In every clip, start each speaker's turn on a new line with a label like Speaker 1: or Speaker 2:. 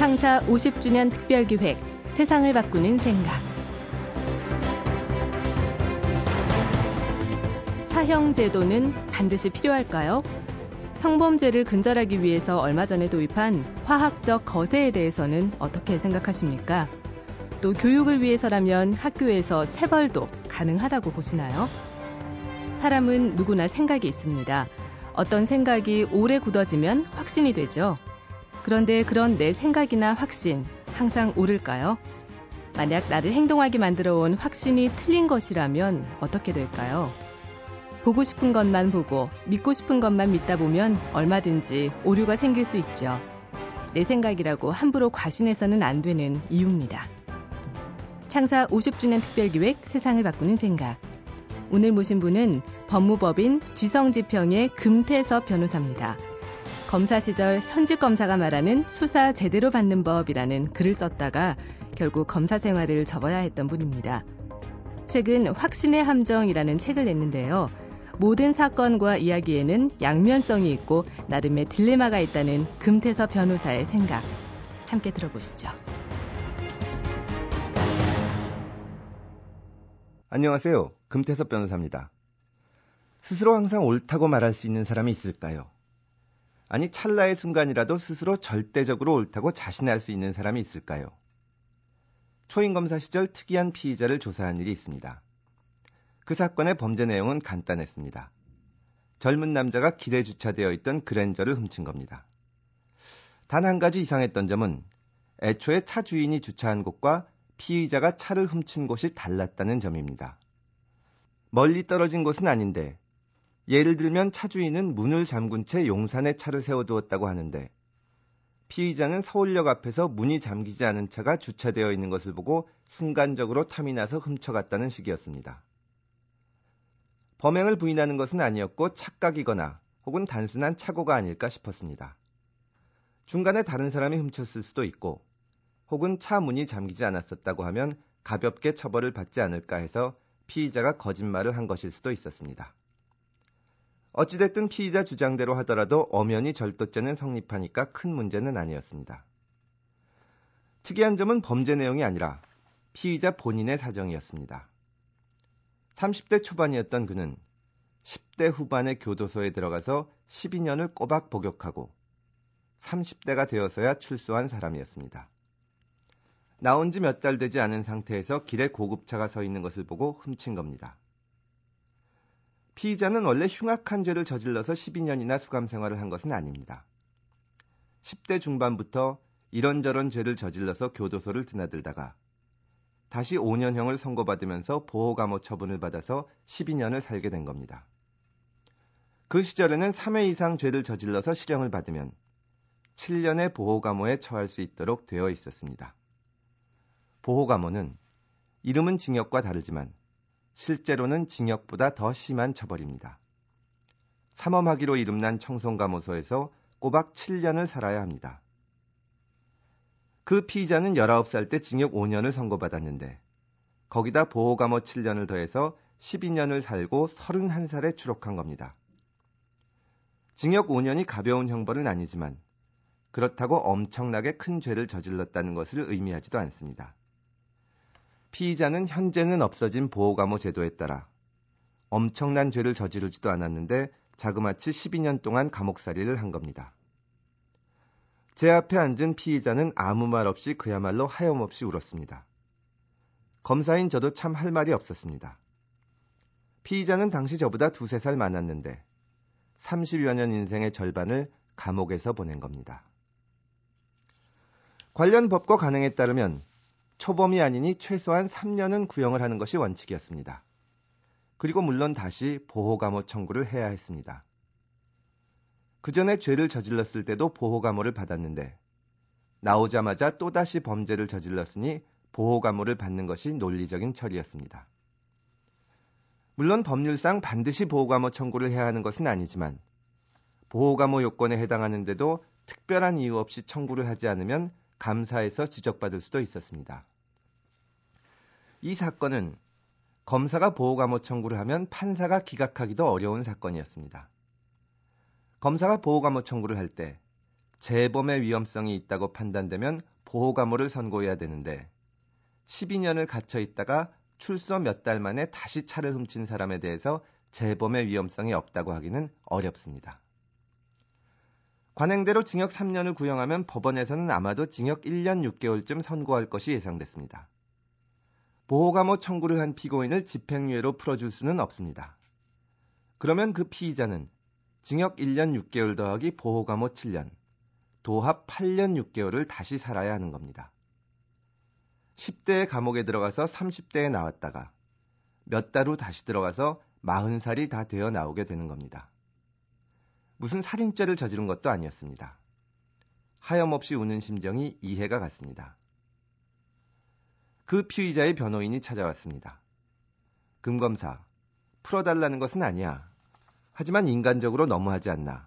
Speaker 1: 창사 50주년 특별기획 세상을 바꾸는 생각 사형 제도는 반드시 필요할까요? 성범죄를 근절하기 위해서 얼마 전에 도입한 화학적 거세에 대해서는 어떻게 생각하십니까? 또 교육을 위해서라면 학교에서 체벌도 가능하다고 보시나요? 사람은 누구나 생각이 있습니다. 어떤 생각이 오래 굳어지면 확신이 되죠. 그런데 그런 내 생각이나 확신 항상 옳을까요? 만약 나를 행동하게 만들어 온 확신이 틀린 것이라면 어떻게 될까요? 보고 싶은 것만 보고 믿고 싶은 것만 믿다 보면 얼마든지 오류가 생길 수 있죠. 내 생각이라고 함부로 과신해서는 안 되는 이유입니다. 창사 50주년 특별기획 세상을 바꾸는 생각. 오늘 모신 분은 법무법인 지성지평의 금태섭 변호사입니다. 검사 시절 현직 검사가 말하는 수사 제대로 받는 법이라는 글을 썼다가 결국 검사 생활을 접어야 했던 분입니다. 최근 확신의 함정이라는 책을 냈는데요. 모든 사건과 이야기에는 양면성이 있고 나름의 딜레마가 있다는 금태섭 변호사의 생각. 함께 들어보시죠.
Speaker 2: 안녕하세요. 금태섭 변호사입니다. 스스로 항상 옳다고 말할 수 있는 사람이 있을까요? 아니, 찰나의 순간이라도 스스로 절대적으로 옳다고 자신할 수 있는 사람이 있을까요? 초임검사 시절 특이한 피의자를 조사한 일이 있습니다. 그 사건의 범죄 내용은 간단했습니다. 젊은 남자가 길에 주차되어 있던 그랜저를 훔친 겁니다. 단 한 가지 이상했던 점은 애초에 차 주인이 주차한 곳과 피의자가 차를 훔친 곳이 달랐다는 점입니다. 멀리 떨어진 곳은 아닌데 예를 들면 차 주인은 문을 잠근 채 용산에 차를 세워두었다고 하는데 피의자는 서울역 앞에서 문이 잠기지 않은 차가 주차되어 있는 것을 보고 순간적으로 탐이 나서 훔쳐갔다는 식이었습니다. 범행을 부인하는 것은 아니었고 착각이거나 혹은 단순한 착오가 아닐까 싶었습니다. 중간에 다른 사람이 훔쳤을 수도 있고 혹은 차 문이 잠기지 않았었다고 하면 가볍게 처벌을 받지 않을까 해서 피의자가 거짓말을 한 것일 수도 있었습니다. 어찌됐든 피의자 주장대로 하더라도 엄연히 절도죄는 성립하니까 큰 문제는 아니었습니다. 특이한 점은 범죄 내용이 아니라 피의자 본인의 사정이었습니다. 30대 초반이었던 그는 10대 후반의 교도소에 들어가서 12년을 꼬박 복역하고 30대가 되어서야 출소한 사람이었습니다. 나온 지 몇 달 되지 않은 상태에서 길에 고급차가 서 있는 것을 보고 훔친 겁니다. 피의자는 원래 흉악한 죄를 저질러서 12년이나 수감 생활을 한 것은 아닙니다. 10대 중반부터 이런저런 죄를 저질러서 교도소를 드나들다가 다시 5년형을 선고받으면서 보호감호 처분을 받아서 12년을 살게 된 겁니다. 그 시절에는 3회 이상 죄를 저질러서 실형을 받으면 7년의 보호감호에 처할 수 있도록 되어 있었습니다. 보호감호는 이름은 징역과 다르지만 실제로는 징역보다 더 심한 처벌입니다. 삼엄하기로 이름난 청송감호소에서 꼬박 7년을 살아야 합니다. 그 피의자는 19살 때 징역 5년을 선고받았는데 거기다 보호감호 7년을 더해서 12년을 살고 31살에 추록한 겁니다. 징역 5년이 가벼운 형벌은 아니지만 그렇다고 엄청나게 큰 죄를 저질렀다는 것을 의미하지도 않습니다. 피의자는 현재는 없어진 보호감호 제도에 따라 엄청난 죄를 저지르지도 않았는데 자그마치 12년 동안 감옥살이를 한 겁니다. 제 앞에 앉은 피의자는 아무 말 없이 그야말로 하염없이 울었습니다. 검사인 저도 참 할 말이 없었습니다. 피의자는 당시 저보다 두세 살 많았는데 30여 년 인생의 절반을 감옥에서 보낸 겁니다. 관련 법과 관행에 따르면 초범이 아니니 최소한 3년은 구형을 하는 것이 원칙이었습니다. 그리고 물론 다시 보호감호 청구를 해야 했습니다. 그 전에 죄를 저질렀을 때도 보호감호를 받았는데 나오자마자 또다시 범죄를 저질렀으니 보호감호를 받는 것이 논리적인 처리였습니다. 물론 법률상 반드시 보호감호 청구를 해야 하는 것은 아니지만 보호감호 요건에 해당하는데도 특별한 이유 없이 청구를 하지 않으면 감사에서 지적받을 수도 있었습니다. 이 사건은 검사가 보호감호 청구를 하면 판사가 기각하기도 어려운 사건이었습니다. 검사가 보호감호 청구를 할 때 재범의 위험성이 있다고 판단되면 보호감호를 선고해야 되는데 12년을 갇혀 있다가 출소 몇 달 만에 다시 차를 훔친 사람에 대해서 재범의 위험성이 없다고 하기는 어렵습니다. 관행대로 징역 3년을 구형하면 법원에서는 아마도 징역 1년 6개월쯤 선고할 것이 예상됐습니다. 보호감호 청구를 한 피고인을 집행유예로 풀어줄 수는 없습니다. 그러면 그 피의자는 징역 1년 6개월 더하기 보호감호 7년, 도합 8년 6개월을 다시 살아야 하는 겁니다. 10대에 감옥에 들어가서 30대에 나왔다가 몇 달 후 다시 들어가서 40살이 다 되어 나오게 되는 겁니다. 무슨 살인죄를 저지른 것도 아니었습니다. 하염없이 우는 심정이 이해가 갔습니다. 그 피의자의 변호인이 찾아왔습니다. 금 검사, 풀어달라는 것은 아니야. 하지만 인간적으로 너무하지 않나.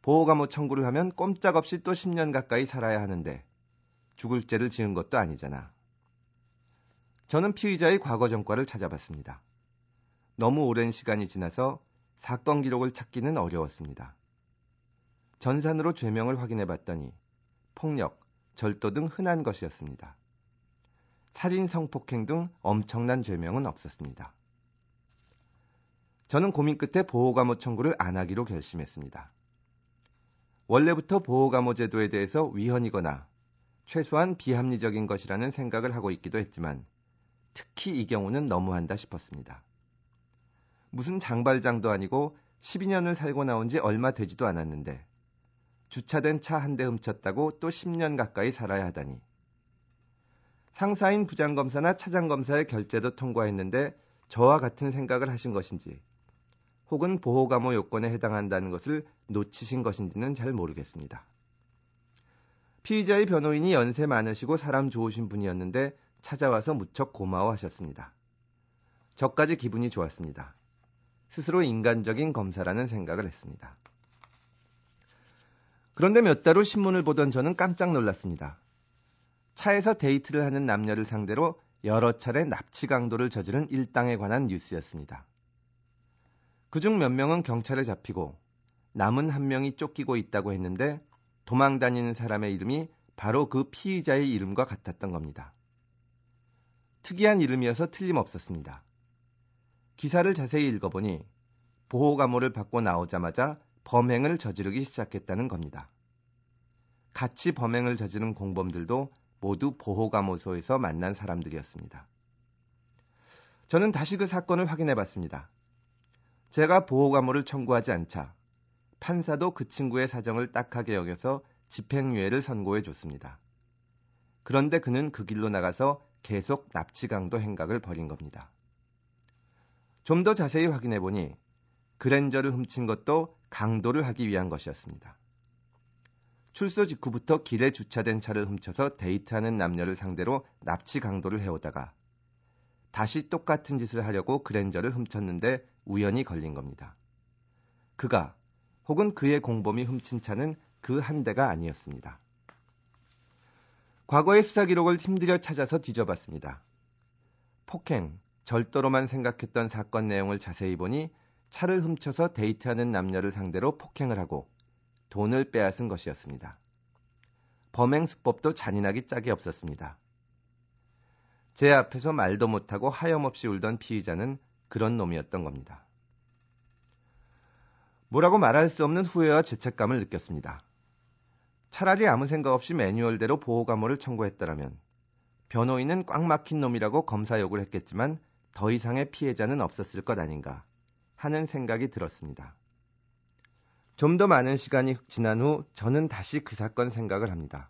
Speaker 2: 보호감호 청구를 하면 꼼짝없이 또 10년 가까이 살아야 하는데 죽을 죄를 지은 것도 아니잖아. 저는 피의자의 과거 전과를 찾아봤습니다. 너무 오랜 시간이 지나서 사건 기록을 찾기는 어려웠습니다. 전산으로 죄명을 확인해 봤더니 폭력, 절도 등 흔한 것이었습니다. 살인, 성폭행 등 엄청난 죄명은 없었습니다. 저는 고민 끝에 보호감호 청구를 안 하기로 결심했습니다. 원래부터 보호감호 제도에 대해서 위헌이거나 최소한 비합리적인 것이라는 생각을 하고 있기도 했지만 특히 이 경우는 너무한다 싶었습니다. 무슨 장발장도 아니고 12년을 살고 나온 지 얼마 되지도 않았는데 주차된 차 한 대 훔쳤다고 또 10년 가까이 살아야 하다니. 상사인 부장검사나 차장검사의 결재도 통과했는데 저와 같은 생각을 하신 것인지 혹은 보호감호 요건에 해당한다는 것을 놓치신 것인지는 잘 모르겠습니다. 피의자의 변호인이 연세 많으시고 사람 좋으신 분이었는데 찾아와서 무척 고마워하셨습니다. 저까지 기분이 좋았습니다. 스스로 인간적인 검사라는 생각을 했습니다. 그런데 몇 달 후 신문을 보던 저는 깜짝 놀랐습니다. 차에서 데이트를 하는 남녀를 상대로 여러 차례 납치 강도를 저지른 일당에 관한 뉴스였습니다. 그중 몇 명은 경찰에 잡히고 남은 한 명이 쫓기고 있다고 했는데 도망 다니는 사람의 이름이 바로 그 피의자의 이름과 같았던 겁니다. 특이한 이름이어서 틀림없었습니다. 기사를 자세히 읽어보니 보호감호를 받고 나오자마자 범행을 저지르기 시작했다는 겁니다. 같이 범행을 저지른 공범들도 모두 보호감호소에서 만난 사람들이었습니다. 저는 다시 그 사건을 확인해 봤습니다. 제가 보호감호를 청구하지 않자 판사도 그 친구의 사정을 딱하게 여겨서 집행유예를 선고해 줬습니다. 그런데 그는 그 길로 나가서 계속 납치강도 행각을 벌인 겁니다. 좀 더 자세히 확인해 보니 그랜저를 훔친 것도 강도를 하기 위한 것이었습니다. 출소 직후부터 길에 주차된 차를 훔쳐서 데이트하는 남녀를 상대로 납치 강도를 해오다가 다시 똑같은 짓을 하려고 그랜저를 훔쳤는데 우연히 걸린 겁니다. 그가 혹은 그의 공범이 훔친 차는 그 한 대가 아니었습니다. 과거의 수사 기록을 힘들여 찾아서 뒤져봤습니다. 폭행, 절도로만 생각했던 사건 내용을 자세히 보니 차를 훔쳐서 데이트하는 남녀를 상대로 폭행을 하고 돈을 빼앗은 것이었습니다. 범행 수법도 잔인하기 짝이 없었습니다. 제 앞에서 말도 못하고 하염없이 울던 피의자는 그런 놈이었던 겁니다. 뭐라고 말할 수 없는 후회와 죄책감을 느꼈습니다. 차라리 아무 생각 없이 매뉴얼대로 보호감호를 청구했더라면 변호인은 꽉 막힌 놈이라고 검사 욕을 했겠지만 더 이상의 피해자는 없었을 것 아닌가 하는 생각이 들었습니다. 좀 더 많은 시간이 지난 후 저는 다시 그 사건 생각을 합니다.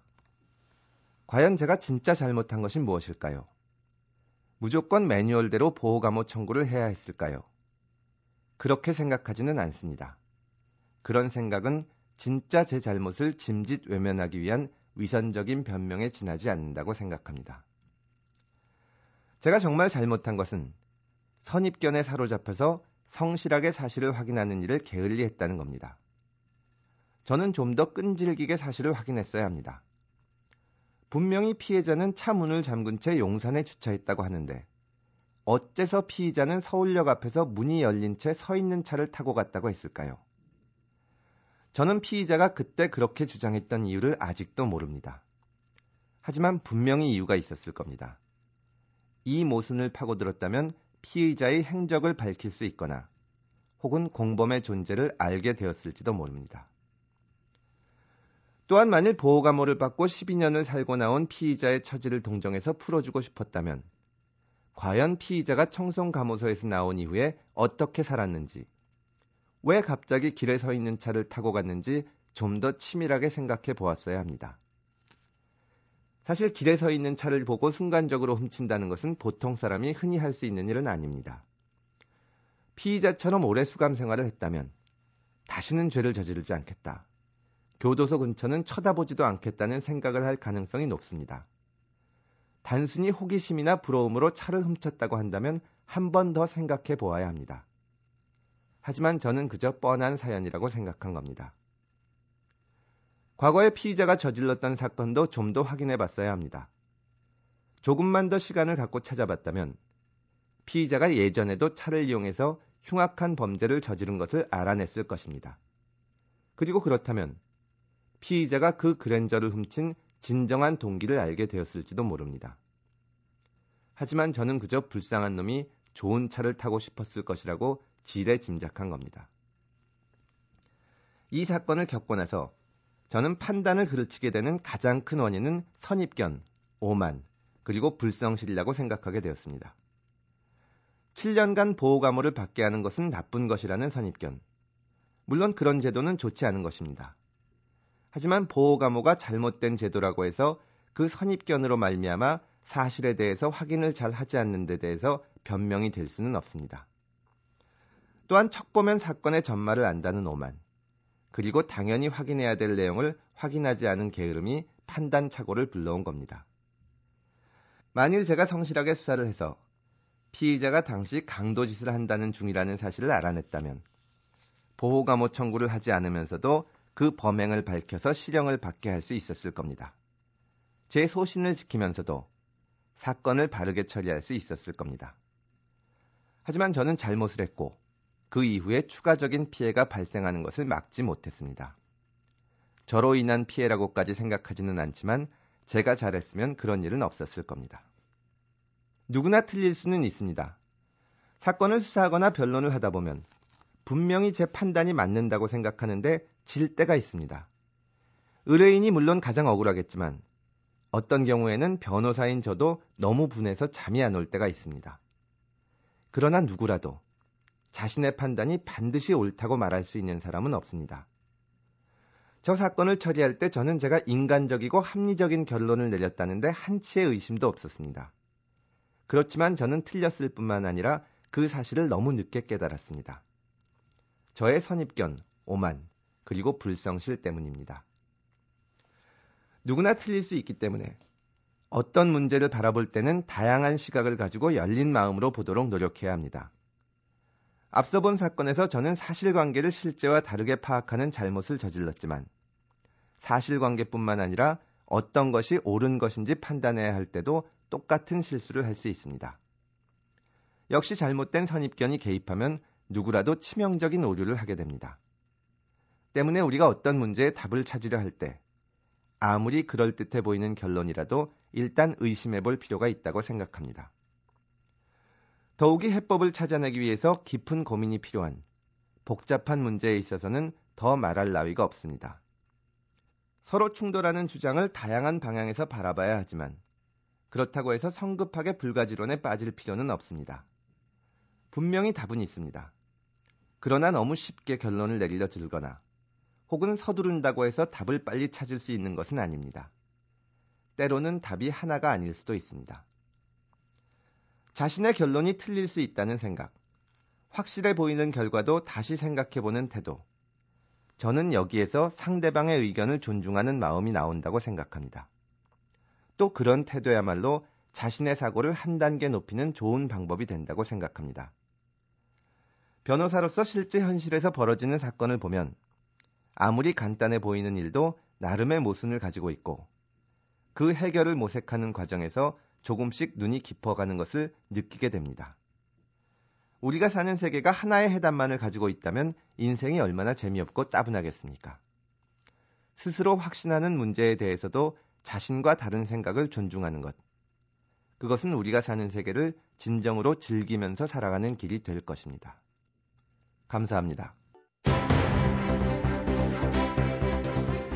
Speaker 2: 과연 제가 진짜 잘못한 것이 무엇일까요? 무조건 매뉴얼대로 보호감호 청구를 해야 했을까요? 그렇게 생각하지는 않습니다. 그런 생각은 진짜 제 잘못을 짐짓 외면하기 위한 위선적인 변명에 지나지 않는다고 생각합니다. 제가 정말 잘못한 것은 선입견에 사로잡혀서 성실하게 사실을 확인하는 일을 게을리 했다는 겁니다. 저는 좀 더 끈질기게 사실을 확인했어야 합니다. 분명히 피해자는 차 문을 잠근 채 용산에 주차했다고 하는데 어째서 피의자는 서울역 앞에서 문이 열린 채 서 있는 차를 타고 갔다고 했을까요? 저는 피의자가 그때 그렇게 주장했던 이유를 아직도 모릅니다. 하지만 분명히 이유가 있었을 겁니다. 이 모순을 파고들었다면 피의자의 행적을 밝힐 수 있거나 혹은 공범의 존재를 알게 되었을지도 모릅니다. 또한 만일 보호감호를 받고 12년을 살고 나온 피의자의 처지를 동정해서 풀어주고 싶었다면 과연 피의자가 청송감호소에서 나온 이후에 어떻게 살았는지 왜 갑자기 길에 서 있는 차를 타고 갔는지 좀 더 치밀하게 생각해 보았어야 합니다. 사실 길에 서 있는 차를 보고 순간적으로 훔친다는 것은 보통 사람이 흔히 할 수 있는 일은 아닙니다. 피의자처럼 오래 수감 생활을 했다면 다시는 죄를 저지르지 않겠다. 교도소 근처는 쳐다보지도 않겠다는 생각을 할 가능성이 높습니다. 단순히 호기심이나 부러움으로 차를 훔쳤다고 한다면 한 번 더 생각해 보아야 합니다. 하지만 저는 그저 뻔한 사연이라고 생각한 겁니다. 과거에 피의자가 저질렀던 사건도 좀 더 확인해 봤어야 합니다. 조금만 더 시간을 갖고 찾아봤다면 피의자가 예전에도 차를 이용해서 흉악한 범죄를 저지른 것을 알아냈을 것입니다. 그리고 그렇다면 피의자가 그 그랜저를 훔친 진정한 동기를 알게 되었을지도 모릅니다. 하지만 저는 그저 불쌍한 놈이 좋은 차를 타고 싶었을 것이라고 지레 짐작한 겁니다. 이 사건을 겪고 나서 저는 판단을 그르치게 되는 가장 큰 원인은 선입견, 오만, 그리고 불성실이라고 생각하게 되었습니다. 7년간 보호감호를 받게 하는 것은 나쁜 것이라는 선입견. 물론 그런 제도는 좋지 않은 것입니다. 하지만 보호감호가 잘못된 제도라고 해서 그 선입견으로 말미암아 사실에 대해서 확인을 잘 하지 않는 데 대해서 변명이 될 수는 없습니다. 또한 척 보면 사건의 전말을 안다는 오만. 그리고 당연히 확인해야 될 내용을 확인하지 않은 게으름이 판단 착오를 불러온 겁니다. 만일 제가 성실하게 수사를 해서 피의자가 당시 강도짓을 한다는 중이라는 사실을 알아냈다면 보호감호 청구를 하지 않으면서도 그 범행을 밝혀서 실형을 받게 할 수 있었을 겁니다. 제 소신을 지키면서도 사건을 바르게 처리할 수 있었을 겁니다. 하지만 저는 잘못을 했고 그 이후에 추가적인 피해가 발생하는 것을 막지 못했습니다. 저로 인한 피해라고까지 생각하지는 않지만 제가 잘했으면 그런 일은 없었을 겁니다. 누구나 틀릴 수는 있습니다. 사건을 수사하거나 변론을 하다 보면 분명히 제 판단이 맞는다고 생각하는데 질 때가 있습니다. 의뢰인이 물론 가장 억울하겠지만 어떤 경우에는 변호사인 저도 너무 분해서 잠이 안 올 때가 있습니다. 그러나 누구라도 자신의 판단이 반드시 옳다고 말할 수 있는 사람은 없습니다. 저 사건을 처리할 때 저는 제가 인간적이고 합리적인 결론을 내렸다는데 한치의 의심도 없었습니다. 그렇지만 저는 틀렸을 뿐만 아니라 그 사실을 너무 늦게 깨달았습니다. 저의 선입견, 오만, 그리고 불성실 때문입니다. 누구나 틀릴 수 있기 때문에 어떤 문제를 바라볼 때는 다양한 시각을 가지고 열린 마음으로 보도록 노력해야 합니다. 앞서 본 사건에서 저는 사실관계를 실제와 다르게 파악하는 잘못을 저질렀지만 사실관계뿐만 아니라 어떤 것이 옳은 것인지 판단해야 할 때도 똑같은 실수를 할 수 있습니다. 역시 잘못된 선입견이 개입하면 누구라도 치명적인 오류를 하게 됩니다. 때문에 우리가 어떤 문제에 답을 찾으려 할 때 아무리 그럴듯해 보이는 결론이라도 일단 의심해 볼 필요가 있다고 생각합니다. 더욱이 해법을 찾아내기 위해서 깊은 고민이 필요한 복잡한 문제에 있어서는 더 말할 나위가 없습니다. 서로 충돌하는 주장을 다양한 방향에서 바라봐야 하지만 그렇다고 해서 성급하게 불가지론에 빠질 필요는 없습니다. 분명히 답은 있습니다. 그러나 너무 쉽게 결론을 내리려 들거나 혹은 서두른다고 해서 답을 빨리 찾을 수 있는 것은 아닙니다. 때로는 답이 하나가 아닐 수도 있습니다. 자신의 결론이 틀릴 수 있다는 생각, 확실해 보이는 결과도 다시 생각해보는 태도. 저는 여기에서 상대방의 의견을 존중하는 마음이 나온다고 생각합니다. 또 그런 태도야말로 자신의 사고를 한 단계 높이는 좋은 방법이 된다고 생각합니다. 변호사로서 실제 현실에서 벌어지는 사건을 보면 아무리 간단해 보이는 일도 나름의 모순을 가지고 있고 그 해결을 모색하는 과정에서 조금씩 눈이 깊어가는 것을 느끼게 됩니다. 우리가 사는 세계가 하나의 해답만을 가지고 있다면 인생이 얼마나 재미없고 따분하겠습니까? 스스로 확신하는 문제에 대해서도 자신과 다른 생각을 존중하는 것. 그것은 우리가 사는 세계를 진정으로 즐기면서 살아가는 길이 될 것입니다. 감사합니다.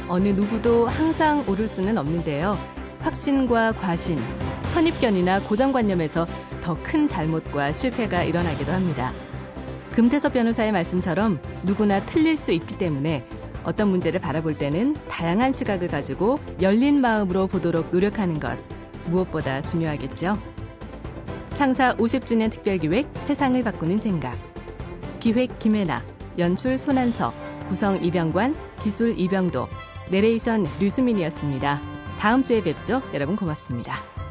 Speaker 1: 어느 누구도 항상 오를 수는 없는데요. 확신과 과신, 선입견이나 고정관념에서 더 큰 잘못과 실패가 일어나기도 합니다. 금태섭 변호사의 말씀처럼 누구나 틀릴 수 있기 때문에 어떤 문제를 바라볼 때는 다양한 시각을 가지고 열린 마음으로 보도록 노력하는 것 무엇보다 중요하겠죠. 창사 50주년 특별기획 세상을 바꾸는 생각 기획 김혜나 연출 손한석 구성 이병관 기술 이병도 내레이션 류수민이었습니다. 다음 주에 뵙죠. 여러분 고맙습니다.